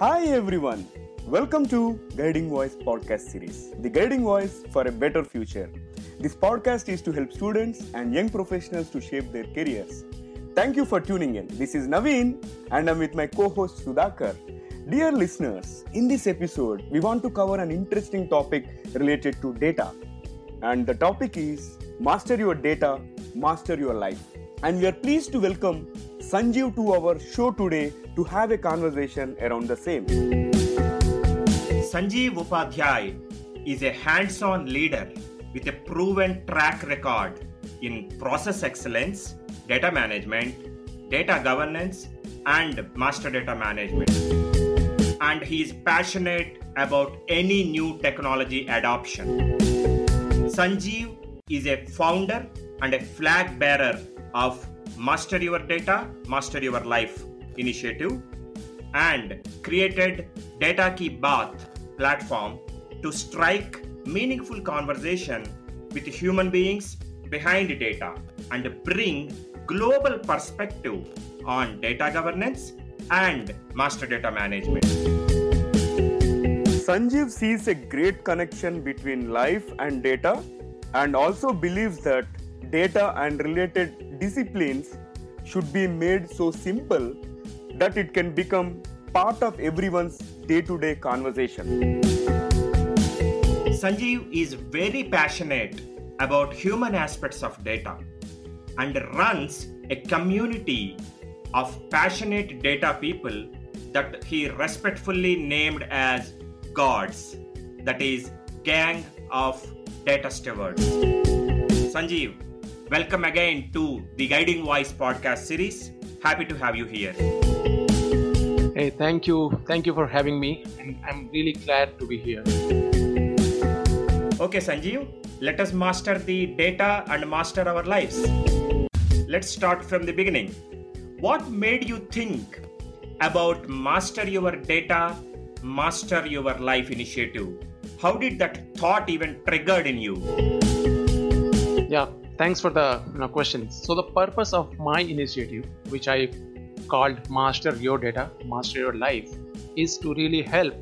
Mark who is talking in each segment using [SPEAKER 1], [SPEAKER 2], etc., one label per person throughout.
[SPEAKER 1] Hi everyone. Welcome to Guiding Voice podcast series, the guiding voice for a better future. This podcast is to help students and young professionals to shape their careers. Thank you for tuning in. This is Naveen and I'm with my co-host Sudhakar. Dear listeners, in this episode, we want to cover an interesting topic related to data. And the topic is Master Your Data, Master Your Life. And we are pleased to welcome Sanjeev to our show today to have a conversation around the same.
[SPEAKER 2] Sanjeev Upadhyay is a hands on leader with a proven track record in process excellence, data management, data governance, and master data management. And he is passionate about any new technology adoption. Sanjeev is a founder and a flag bearer of Master Your Data, Master Your Life initiative and created Data Ki Baat platform to strike meaningful conversation with human beings behind data and bring global perspective on data governance and master data management.
[SPEAKER 1] Sanjeev sees a great connection between life and data and also believes that data and related disciplines should be made so simple that it can become part of everyone's day to day conversation.
[SPEAKER 2] Sanjeev is very passionate about human aspects of data and runs a community of passionate data people that he respectfully named as gods that is gang of data stewards sanjeev welcome again to the guiding voice podcast series. Happy to have you here.
[SPEAKER 3] Hey thank you. Thank you for having me. And i'm really glad to be here.
[SPEAKER 2] Okay sanjeev let us master the data and master our lives. Let's start from the beginning. What made you think about master your data master your life initiative? How did that thought even triggered in you?
[SPEAKER 3] Yeah thanks for the you know, question so the purpose of my initiative which i called master your data master your life is to really help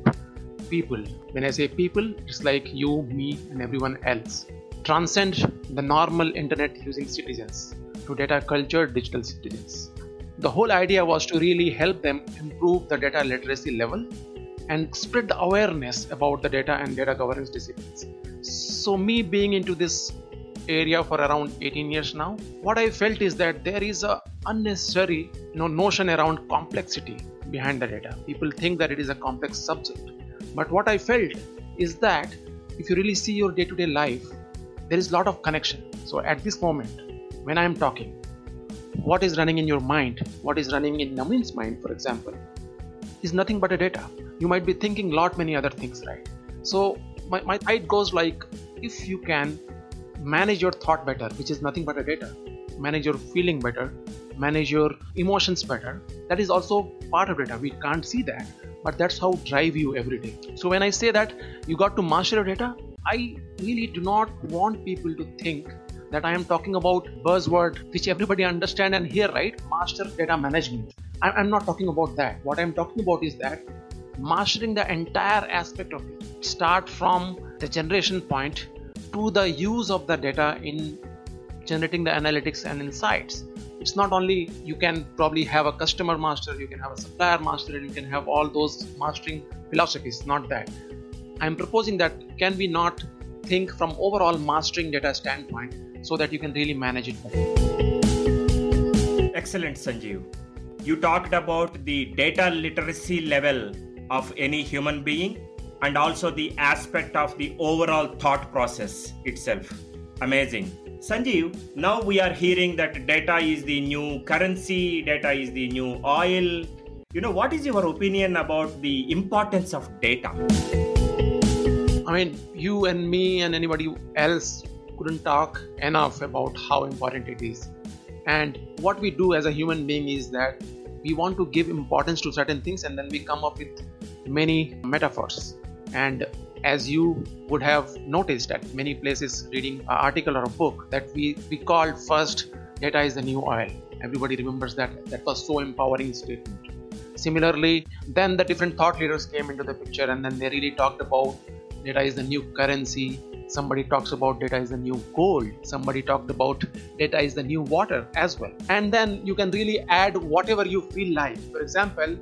[SPEAKER 3] people. When i say people it's like you me and everyone else. Transcend the normal internet using citizens to data culture digital citizens. The whole idea was to really help them improve the data literacy level and spread the awareness about the data and data governance disciplines. So, me being into this area for around 18 years now, what I felt is that there is a unnecessary you know, notion around complexity behind the data. People think that it is a complex subject, but what I felt is that if you really see your day-to-day life, there is a lot of connection. So, at this moment, when I am talking, what is running in your mind, what is running in Naveen's mind, for example, is nothing but a data. You might be thinking lot many other things, right? So my, my it goes like if you can manage your thought better, which is nothing but a data, manage your feeling better, manage your emotions better, that is also part of data. We can't see that, but that's how drive you every day. So when I say that you got to master your data, I really do not want people to think that I am talking about buzzword which everybody understand and hear, right? Master data management. I'm not talking about that. What I'm talking about is that mastering the entire aspect of it. Start from the generation point to the use of the data in generating the analytics and insights. It's not only you can probably have a customer master, you can have a supplier master, and you can have all those mastering philosophies. Not that. I'm proposing that can we not think from overall mastering data standpoint so that you can really manage it better.
[SPEAKER 2] Excellent, Sanjeev. You talked about the data literacy level of any human being and also the aspect of the overall thought process itself. Amazing. Sanjeev, now we are hearing that data is the new currency, data is the new oil. You know, what is your opinion about the importance of data?
[SPEAKER 3] I mean, you and me and anybody else couldn't talk enough about how important it is. And what we do as a human being is that we want to give importance to certain things and then we come up with many metaphors. And as you would have noticed at many places reading an article or a book that we, we called first data is the new oil. Everybody remembers that. That was so empowering statement. Similarly, then the different thought leaders came into the picture and then they really talked about data is the new currency. Somebody talks about data is the new gold. Somebody talked about data is the new water as well. And then you can really add whatever you feel like. For example,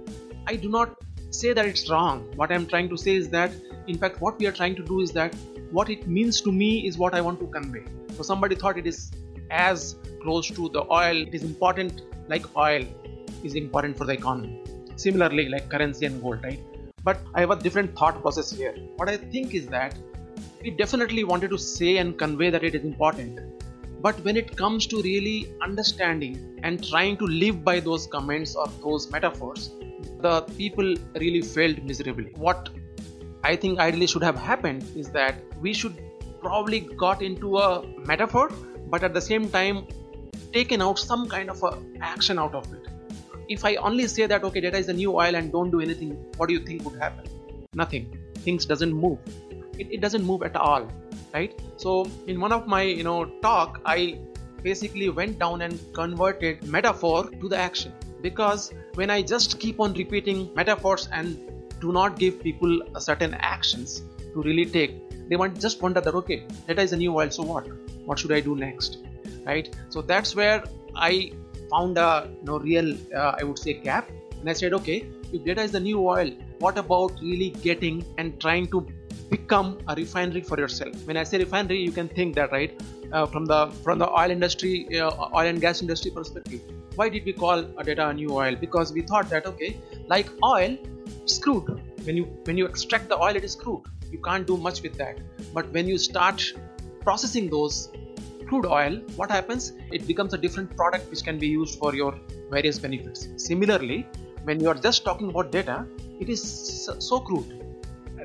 [SPEAKER 3] I do not say that it's wrong. What I'm trying to say is that, in fact, what we are trying to do is that what it means to me is what I want to convey. So somebody thought it is as close to the oil, it is important like oil is important for the economy. Similarly, like currency and gold, right? But I have a different thought process here. What I think is that we definitely wanted to say and convey that it is important. But when it comes to really understanding and trying to live by those comments or those metaphors, the people really failed miserably. What I think ideally should have happened is that we should probably got into a metaphor, but at the same time taken out some kind of a action out of it. If I only say that okay, data is the new oil and don't do anything, what do you think would happen? Nothing. Things doesn't move. It, it doesn't move at all, right? So in one of my you know talk, I basically went down and converted metaphor to the action because when I just keep on repeating metaphors and do not give people certain actions to really take, they want just wonder that okay, data is a new oil, so what? What should I do next? Right? So that's where I found a you know, real, uh, I would say, gap. And I said, okay, if data is the new oil, what about really getting and trying to become a refinery for yourself? When I say refinery, you can think that right uh, from the from the oil industry, uh, oil and gas industry perspective why did we call a data a new oil? Because we thought that okay like oil crude when you when you extract the oil it is crude you can't do much with that. But when you start processing those crude oil what happens? It becomes a different product which can be used for your various benefits. Similarly when you are just talking about data it is so crude.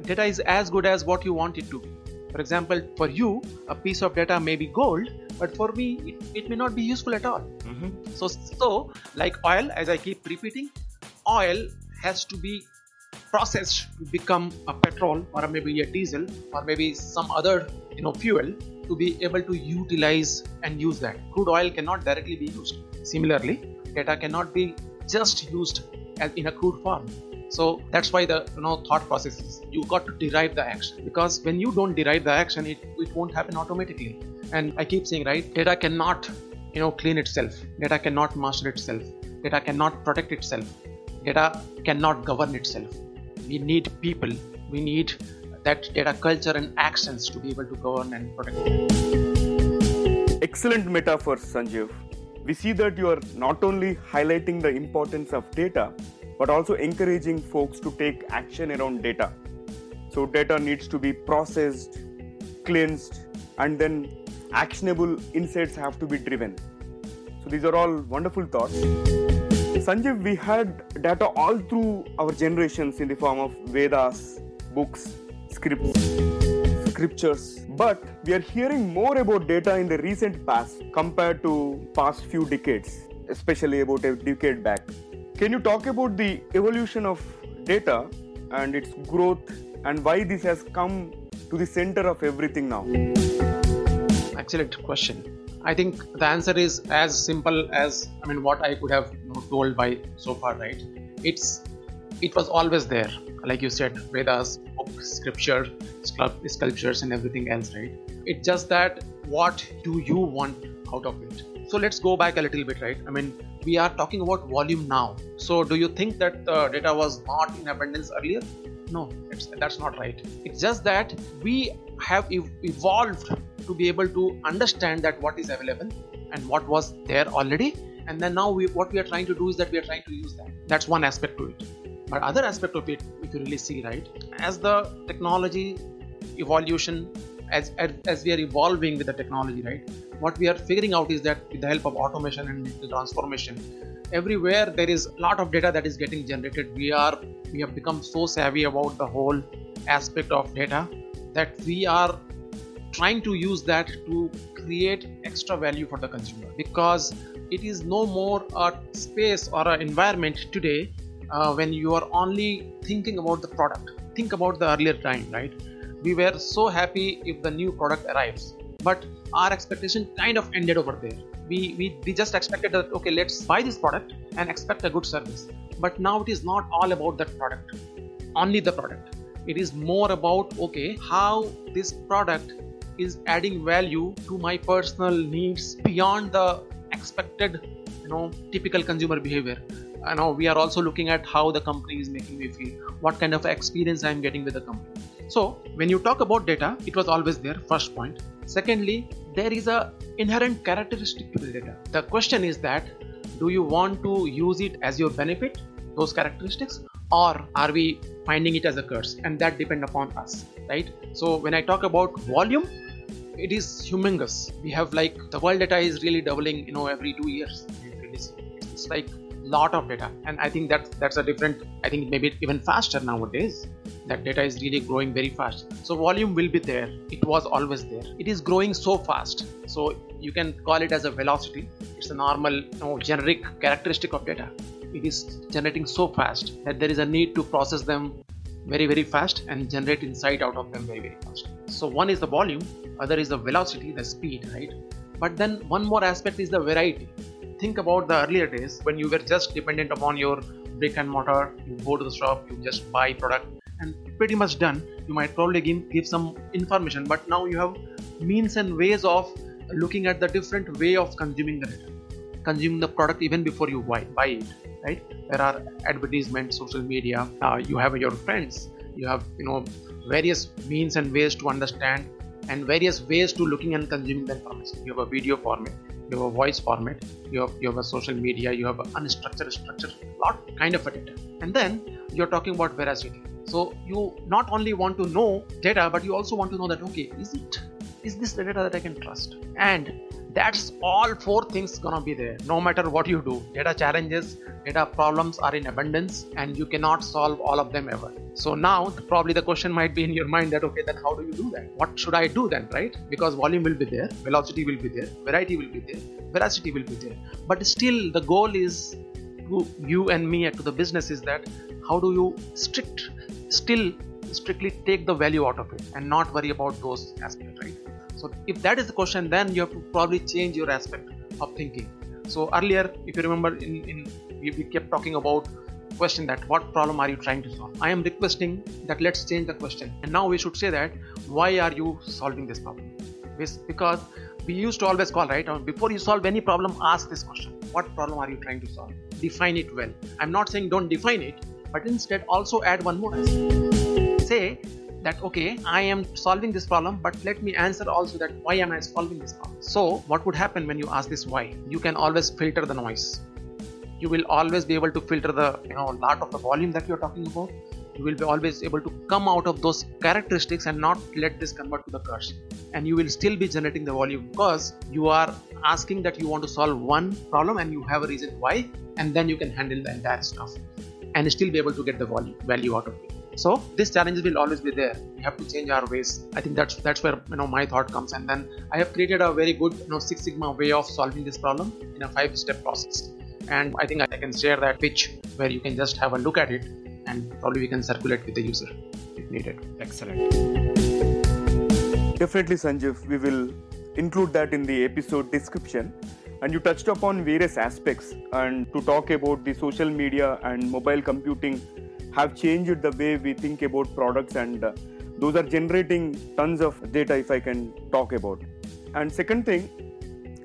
[SPEAKER 3] Data is as good as what you want it to be for example for you a piece of data may be gold but for me it, it may not be useful at all. Mm-hmm. so so like oil as i keep repeating oil has to be processed to become a petrol or maybe a diesel or maybe some other you know fuel to be able to utilize and use that. Crude oil cannot directly be used. Similarly data cannot be just used as in a crude form so that's why the you know thought process is you got to derive the action. Because when you don't derive the action it, it won't happen automatically. And i keep saying right data cannot you know clean itself. Data cannot master itself. Data cannot protect itself. Data cannot govern itself. We need people. We need that data culture and actions to be able to govern and protect
[SPEAKER 1] excellent metaphor sanjeev. We see that you are not only highlighting the importance of data but also encouraging folks to take action around data so data needs to be processed cleansed and then actionable insights have to be driven. So these are all wonderful thoughts. Sanjeev, we had data all through our generations in the form of Vedas, books, scripts, scriptures. But we are hearing more about data in the recent past compared to past few decades, especially about a decade back. Can you talk about the evolution of data and its growth and why this has come to the center of everything now?
[SPEAKER 3] excellent question. I think the answer is as simple as I mean what I could have told by so far, right? It's it was always there, like you said, Vedas, book, scripture, sculptures, and everything else, right? It's just that what do you want out of it? So let's go back a little bit, right? I mean, we are talking about volume now. So do you think that the data was not in abundance earlier? No, that's not right. It's just that we have evolved to be able to understand that what is available and what was there already and then now we, what we are trying to do is that we are trying to use that that's one aspect to it but other aspect of it if you really see right as the technology evolution as, as, as we are evolving with the technology right what we are figuring out is that with the help of automation and digital transformation everywhere there is a lot of data that is getting generated. We are we have become so savvy about the whole aspect of data that we are trying to use that to create extra value for the consumer. Because it is no more a space or an environment today uh, when you are only thinking about the product. Think about the earlier time right? We were so happy if the new product arrives but our expectation kind of ended over there we, we we just expected that okay let's buy this product and expect a good service but now it is not all about that product only the product it is more about okay how this product is adding value to my personal needs beyond the expected you know typical consumer behavior I know we are also looking at how the company is making me feel, what kind of experience I'm getting with the company. So when you talk about data, it was always there, first point. Secondly, there is a inherent characteristic to the data. The question is that do you want to use it as your benefit, those characteristics, or are we finding it as a curse? And that depend upon us, right? So when I talk about volume, it is humongous. We have like the world data is really doubling, you know, every two years. It's like lot of data. And i think that that's a different i think maybe even faster nowadays that data is really growing very fast. So volume will be there. It was always there. It is growing so fast. So you can call it as a velocity. It's a normal you know, generic characteristic of data. It is generating so fast that there is a need to process them very very fast and generate insight out of them very very fast. So one is the volume other is the velocity the speed right? But then one more aspect is the variety think about the earlier days when you were just dependent upon your brick and mortar you go to the shop you just buy product and pretty much done. You might probably give, some information but now you have means and ways of looking at the different way of consuming the data. The product even before you buy, buy it right? There are advertisements social media uh, you have your friends you have you know various means and ways to understand and various ways to looking and consuming the information. You have a video format you have a voice format you have, you have a social media you have unstructured structure lot kind of a data. And then you're talking about veracity. So you not only want to know data but you also want to know that okay is it is this the data that i can trust? And that's all four things gonna be there no matter what you do. Data challenges data problems are in abundance and you cannot solve all of them ever. So now probably the question might be in your mind that okay then how do you do that? What should i do then right? Because volume will be there velocity will be there variety will be there veracity will be there. But still the goal is to you and me to the business is that how do you strict still strictly take the value out of it and not worry about those aspects right so if that is the question then you have to probably change your aspect of thinking. So earlier if you remember in, in we, we kept talking about question that what problem are you trying to solve? I am requesting that let's change the question. And now we should say that why are you solving this problem? Because we used to always call right uh, before you solve any problem ask this question. What problem are you trying to solve? Define it well. I'm not saying don't define it but instead also add one more say that okay i am solving this problem but let me answer also that why am i solving this problem? So what would happen when you ask this why? You can always filter the noise. You will always be able to filter the you know lot of the volume that you're talking about. You will be always able to come out of those characteristics and not let this convert to the curse. And you will still be generating the volume because you are asking that you want to solve one problem and you have a reason why and then you can handle the entire stuff and still be able to get the volume value out of it so these challenges will always be there. We have to change our ways. I think that's that's where you know my thought comes. And then i have created a very good you know six sigma way of solving this problem in a five step process. And i think i can share that pitch where you can just have a look at it and probably we can circulate with the user if needed.
[SPEAKER 2] Excellent.
[SPEAKER 1] Definitely sanjeev we will include that in the episode description. And you touched upon various aspects. And to talk about the social media and mobile computing have changed the way we think about products and uh, those are generating tons of data if i can talk about. And second thing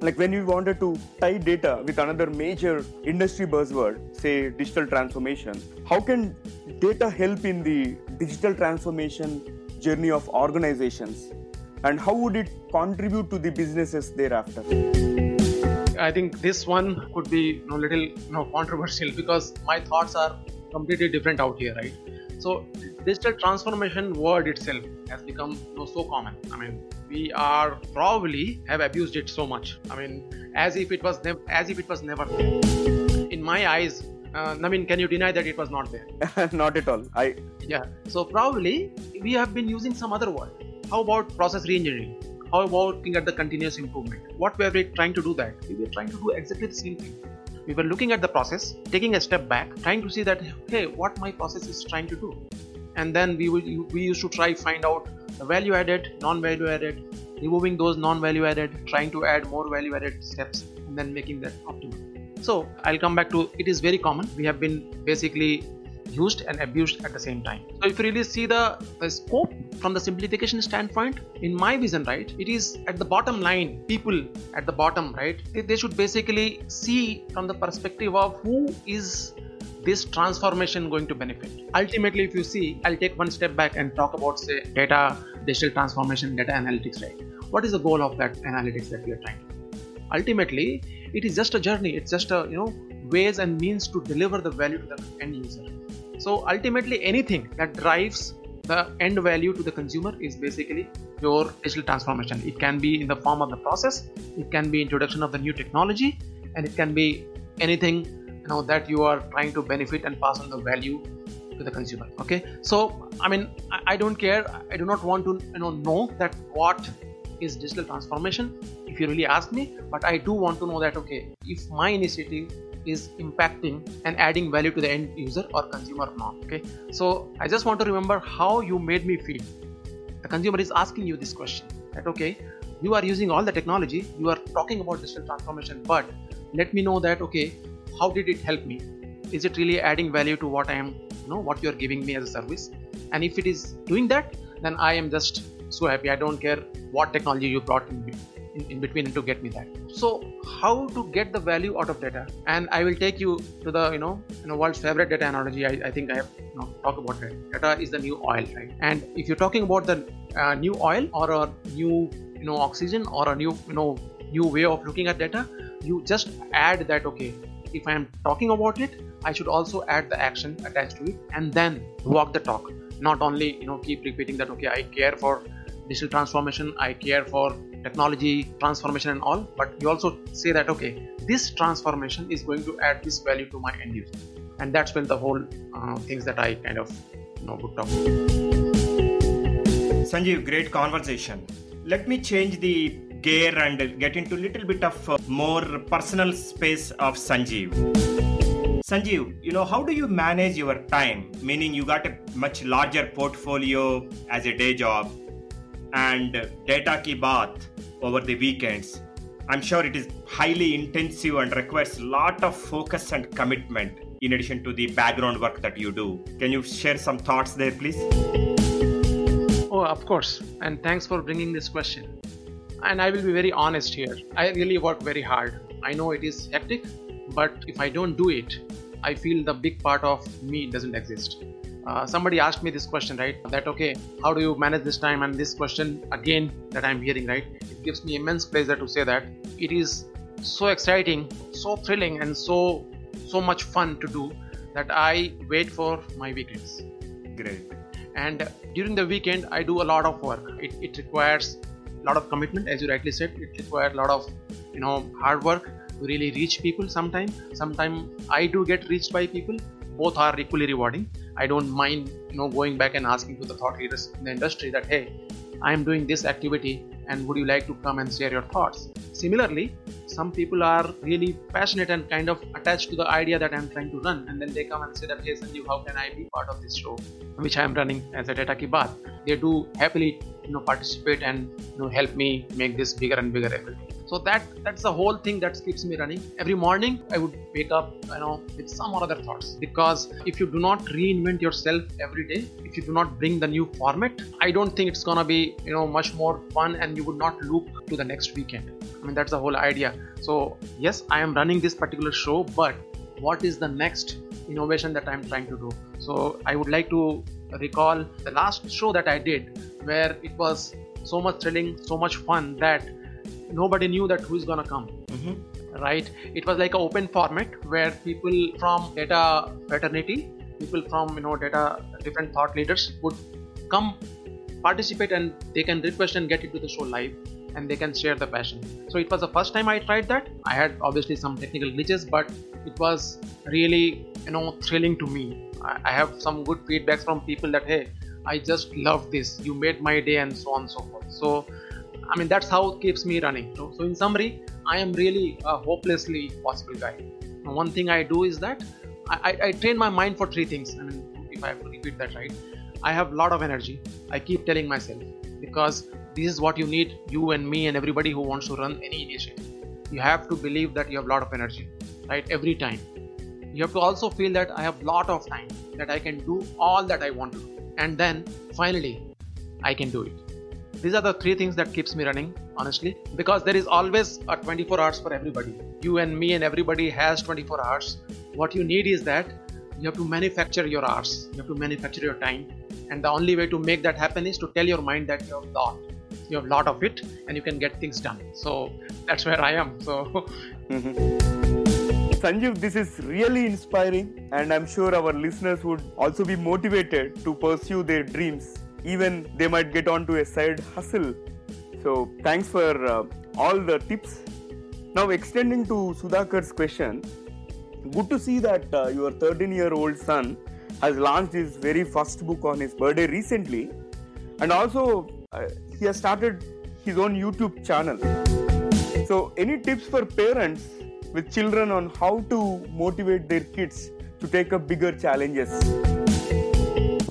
[SPEAKER 1] like when you wanted to tie data with another major industry buzzword say digital transformation how can data help in the digital transformation journey of organizations? And how would it contribute to the businesses thereafter?
[SPEAKER 3] I think this one could be a you know, little you know, controversial because my thoughts are completely different out here, right? So digital transformation word itself has become you know, so common. I mean, we are probably have abused it so much. I mean, as if it was never, as if it was never. In my eyes, uh, I mean, can you deny that it was not there?
[SPEAKER 1] not at all. I
[SPEAKER 3] yeah. So probably we have been using some other word. How about process reengineering? How about looking at the continuous improvement? What were we trying to do that? We were trying to do exactly the same thing we were looking at the process taking a step back trying to see that hey what my process is trying to do and then we will we used to try find out the value added non value added removing those non value added trying to add more value added steps and then making that optimal So I'll come back to it is very common. We have been basically used and abused at the same time. So if you really see the, the scope from the simplification standpoint, in my vision, right, it is at the bottom line, people at the bottom, right, they, they should basically see from the perspective of who is this transformation going to benefit. Ultimately if you see i'll take one step back and talk about say data digital transformation data analytics right? What is the goal of that analytics that we are trying to ultimately it is just a journey. It's just a you know ways and means to deliver the value to the end user so ultimately, anything that drives the end value to the consumer is basically your digital transformation. It can be in the form of the process, it can be introduction of the new technology, and it can be anything you know that you are trying to benefit and pass on the value to the consumer. Okay, so I mean, I, don't care. I do not want to you know know that what is digital transformation if you really ask me but i do want to know that okay if my initiative is impacting and adding value to the end user or consumer not okay? So i just want to remember how you made me feel. The consumer is asking you this question that okay you are using all the technology you are talking about digital transformation but let me know that okay how did it help me? Is it really adding value to what i am you know what you are giving me as a service? And if it is doing that then i am just so happy. I don't care what technology you brought in in, in between to get me that. So how to get the value out of data? And i will take you to the you know you know world's favorite data analogy. I, I think i have you know, talk about it data is the new oil right? And if you're talking about the uh, new oil or a new you know oxygen or a new you know new way of looking at data you just add that okay if i am talking about it i should also add the action attached to it and then walk the talk. Not only you know keep repeating that okay i care for digital transformation i care for technology transformation and all but you also say that okay this transformation is going to add this value to my end user. And that's when the whole uh, things that i kind of you know would talk
[SPEAKER 2] sanjeev great conversation. Let me change the gear and get into a little bit of uh, more personal space of sanjeev. Sanjeev you know how do you manage your time? Meaning you got a much larger portfolio as a day job and data ki baat over the weekends. I'm sure it is highly intensive and requires a lot of focus and commitment in addition to the background work that you do. Can you share some thoughts there, please?
[SPEAKER 3] Oh, of course. And thanks for bringing this question. And I will be very honest here. I really work very hard. I know it is hectic, but if I don't do it, I feel the big part of me doesn't exist. Uh, somebody asked me this question, right? That okay, how do you manage this time? And this question again that I'm hearing, right? Gives me immense pleasure to say that it is so exciting, so thrilling, and so so much fun to do that I wait for my weekends.
[SPEAKER 2] Great.
[SPEAKER 3] And during the weekend, I do a lot of work. It, it requires a lot of commitment, as you rightly said. It requires a lot of you know hard work to really reach people. Sometimes, sometimes I do get reached by people. Both are equally rewarding. I don't mind you know going back and asking to the thought leaders in the industry that hey, I am doing this activity and would you like to come and share your thoughts? Similarly some people are really passionate and kind of attached to the idea that i'm trying to run and then they come and say that hey sanjeev how can i be part of this show? which i am running as a data ki baat they do happily you know participate and you know help me make this bigger and bigger every day so that that's the whole thing that keeps me running. Every morning i would wake up you know with some or other thoughts. Because if you do not reinvent yourself every day if you do not bring the new format i don't think it's gonna be you know much more fun and you would not look to the next weekend. I mean that's the whole idea. So yes i am running this particular show but what is the next innovation that i'm trying to do? So i would like to recall the last show that i did where it was so much thrilling so much fun that nobody knew that who's gonna come mm-hmm. right? It was like an open format where people from data fraternity people from you know data different thought leaders would come participate and they can request and get into the show live and they can share the passion. So it was the first time i tried that. I had obviously some technical glitches but it was really you know thrilling to me. I, I have some good feedbacks from people that hey i just love this you made my day and so on and so forth so I mean, that's how it keeps me running. So, so in summary, I am really a hopelessly possible guy. Now, one thing I do is that I, I, I train my mind for three things. I mean, if I have to repeat that right, I have a lot of energy. I keep telling myself because this is what you need, you and me and everybody who wants to run any initiative. You have to believe that you have a lot of energy. right every time you have to also feel that i have a lot of time that i can do all that i want to do and then finally i can do it. These are the three things that keeps me running honestly because there is always a 24 hours for everybody. You and me and everybody has 24 hours. What you need is that you have to manufacture your hours. You have to manufacture your time. And the only way to make that happen is to tell your mind that you have lot you have a lot of it and you can get things done. So that's where i am. So mm-hmm.
[SPEAKER 1] Sanjeev, this is really inspiring, and I'm sure our listeners would also be motivated to pursue their dreams, even they might get onto a side hustle. So, thanks for uh, all the tips. Now, extending to Sudhakar's question, good to see that uh, your 13 year old son has launched his very first book on his birthday recently, and also uh, he has started his own YouTube channel. So, any tips for parents with children on how to motivate their kids to take up bigger challenges?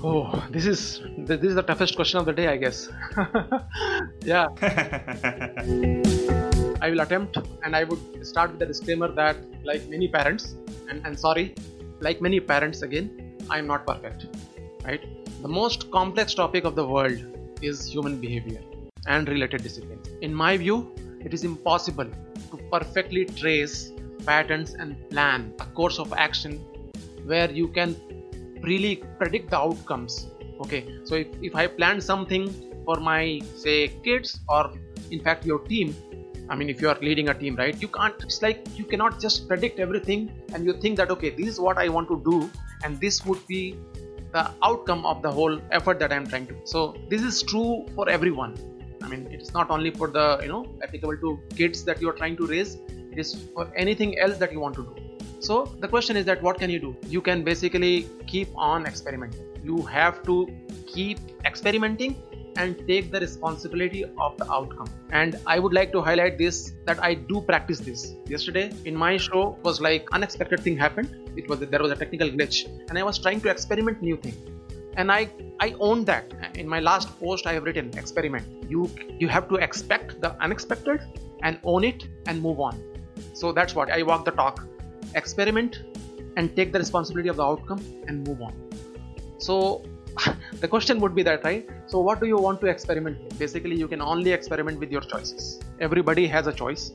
[SPEAKER 3] oh this is this is the toughest question of the day i guess yeah I will attempt and I would start with the disclaimer that, like many parents, and, and sorry, like many parents again, I am not perfect. Right? The most complex topic of the world is human behavior and related disciplines. In my view, it is impossible to perfectly trace patterns and plan a course of action where you can really predict the outcomes. Okay, so if, if I plan something for my say kids or in fact your team I mean, if you are leading a team, right? You can't, it's like you cannot just predict everything and you think that, okay, this is what I want to do, and this would be the outcome of the whole effort that I'm trying to. So, this is true for everyone. I mean, it is not only for the, you know, applicable to kids that you are trying to raise, it is for anything else that you want to do. So, the question is that what can you do? You can basically keep on experimenting. You have to keep experimenting and take the responsibility of the outcome. And i would like to highlight this that i do practice this. Yesterday in my show was like unexpected thing happened. It was there was a technical glitch and i was trying to experiment new thing. And i i own that. In my last post i have written experiment. You you have to expect the unexpected and own it and move on so that's what i walk the talk experiment and take the responsibility of the outcome and move on. So the question would be that right? So what do you want to experiment with? Basically you can only experiment with your choices. Everybody has a choice.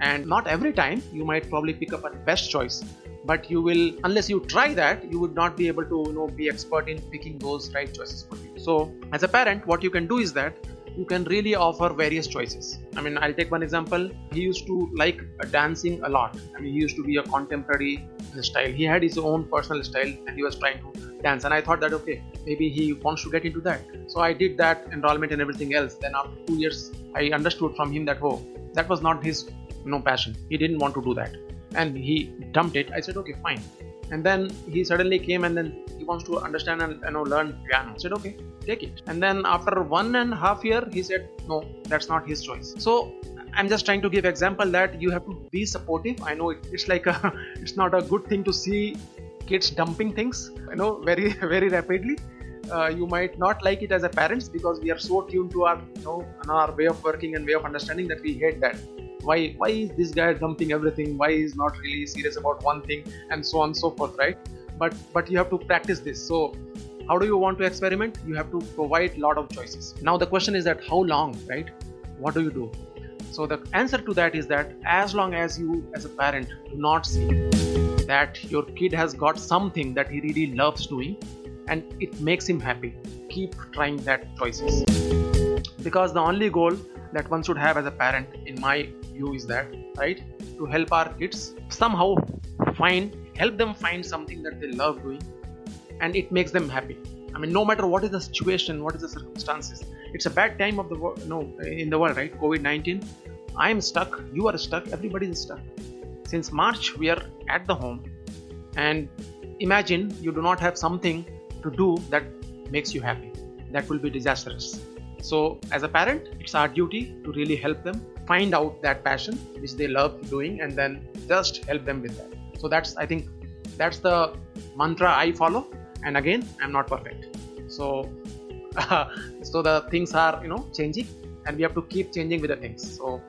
[SPEAKER 3] And not every time you might probably pick up a best choice. But you will unless you try that you would not be able to you know be expert in picking those right choices for you. So as a parent what you can do is that you can really offer various choices. I mean, I'll take one example. He used to like dancing a lot. I mean, he used to be a contemporary style. He had his own personal style and he was trying to dance. And I thought that, okay, maybe he wants to get into that. So I did that enrollment and everything else. Then after two years, I understood from him that, oh, that was not his you know, passion. He didn't want to do that. And he dumped it. I said, okay, fine and then he suddenly came and then he wants to understand and you know learn piano I said okay take it. And then after one and a half year he said no that's not his choice. So i'm just trying to give example that you have to be supportive. I know it, it's like a it's not a good thing to see kids dumping things you know very very rapidly. Uh, you might not like it as a parents because we are so tuned to our you know our way of working and way of understanding that we hate that why why is this guy dumping everything? Why is not really serious about one thing? And so on and so forth right? But but you have to practice this. So how do you want to experiment? You have to provide lot of choices. Now the question is that how long right? What do you do? So the answer to that is that as long as you as a parent do not see that your kid has got something that he really loves doing and it makes him happy keep trying that choices. Because the only goal that one should have as a parent in my view is that right? To help our kids somehow find help them find something that they love doing and it makes them happy. I mean no matter what is the situation what is the circumstances it's a bad time of the world no in the world right? Covid-19 i am stuck you are stuck everybody is stuck. Since march we are at the home and imagine you do not have something to do that makes you happy. That will be disastrous so, as a parent, it's our duty to really help them find out that passion which they love doing and then just help them with that. So, that's I think that's the mantra I follow. And again, I'm not perfect. So, uh, so the things are you know changing, and we have to keep changing with the things. So,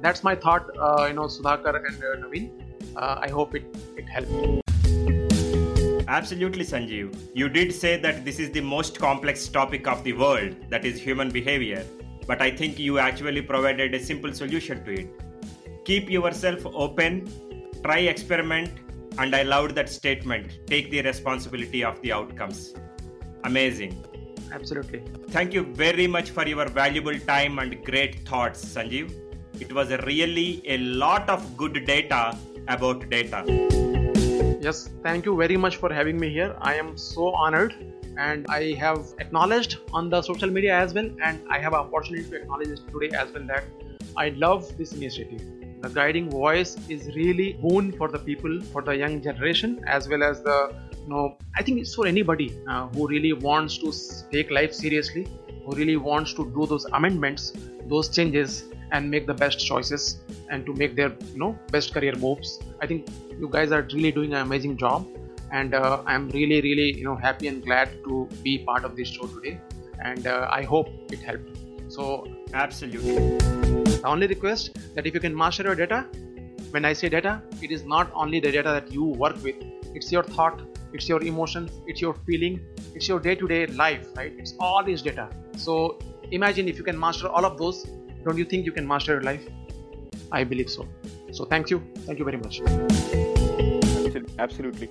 [SPEAKER 3] that's my thought, uh, you know, Sudhakar and uh, Naveen. uh, I hope it, it helped.
[SPEAKER 2] Absolutely, Sanjeev. You did say that this is the most complex topic of the world, that is human behavior. But I think you actually provided a simple solution to it. Keep yourself open, try experiment, and I loved that statement take the responsibility of the outcomes. Amazing.
[SPEAKER 3] Absolutely.
[SPEAKER 2] Thank you very much for your valuable time and great thoughts, Sanjeev. It was really a lot of good data about data.
[SPEAKER 3] Yes, thank you very much for having me here. I am so honored and I have acknowledged on the social media as well and I have an opportunity to acknowledge today as well that I love this initiative. The guiding voice is really boon for the people, for the young generation as well as the you know I think it's for anybody uh, who really wants to take life seriously, who really wants to do those amendments, those changes and make the best choices and to make their you know best career moves. I think you guys are really doing an amazing job. And uh, i'm really really you know happy and glad to be part of this show today. And uh, i hope it helped. So
[SPEAKER 2] absolutely.
[SPEAKER 3] the only request that if you can master your data when i say data it is not only the data that you work with. It's your thought it's your emotions it's your feeling it's your day-to-day life right? It's all this data. So imagine if you can master all of those don't you think you can master your life i believe so. So thank you. Thank you very much.
[SPEAKER 1] Absolutely.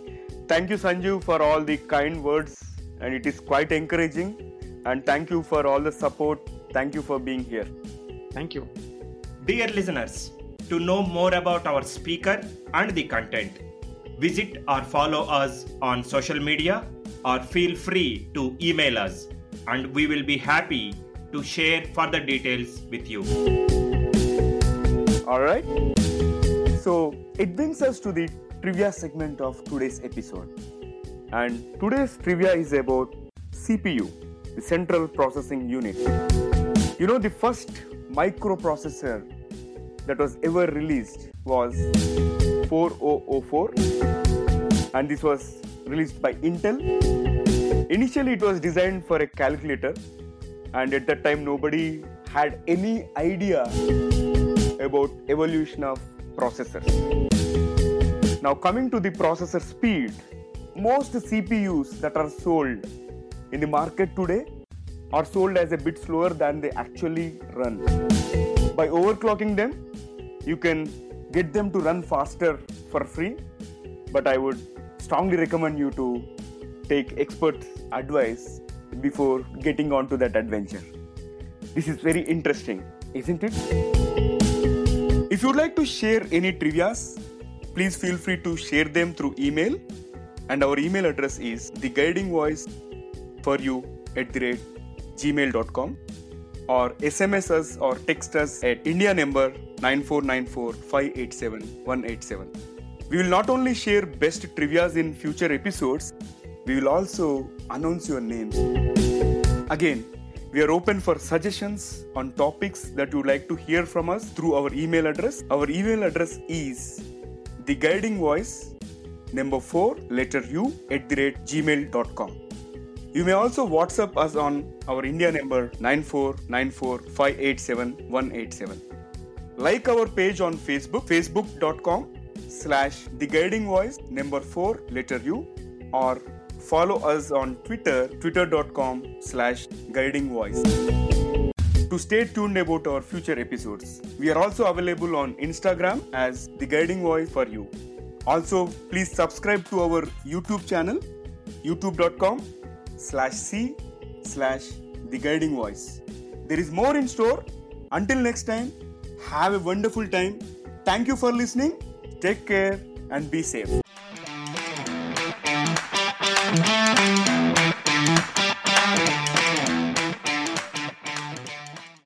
[SPEAKER 1] Thank you sanju for all the kind words and it is quite encouraging. And thank you for all the support. Thank you for being here.
[SPEAKER 3] Thank you.
[SPEAKER 2] Dear listeners to know more about our speaker and the content visit or follow us on social media or feel free to email us and we will be happy to share further details with you
[SPEAKER 1] all right so it brings us to the trivia segment of today's episode. And today's trivia is about CPU, the Central Processing Unit. You know, the first microprocessor that was ever released was 4004, and this was released by Intel. Initially, it was designed for a calculator, and at that time, nobody had any idea about evolution of processors. Now coming to the processor speed, most CPUs that are sold in the market today are sold as a bit slower than they actually run. By overclocking them, you can get them to run faster for free, but I would strongly recommend you to take expert advice before getting onto that adventure. This is very interesting, isn't it? If you'd like to share any trivias please feel free to share them through email. And our email address is the guiding voice for you at the rate gmail.com or sms us or text us at india number 9494 we will not only share best trivias in future episodes we will also announce your names. Again we are open for suggestions on topics that you would like to hear from us through our email address. Our email address is the guiding voice number 4 letter u at the rate gmail.com you may also whatsapp us on our india number 9494587187 like our page on facebook facebook.com slash the guiding voice number 4 letter u or follow us on twitter twitter.com slash guiding voice to stay tuned about our future episodes. We are also available on Instagram as The Guiding Voice for You. Also, please subscribe to our YouTube channel, youtube.com slash C slash The Guiding Voice. There is more in store. Until next time, have a wonderful time. Thank you for listening. Take care and be safe.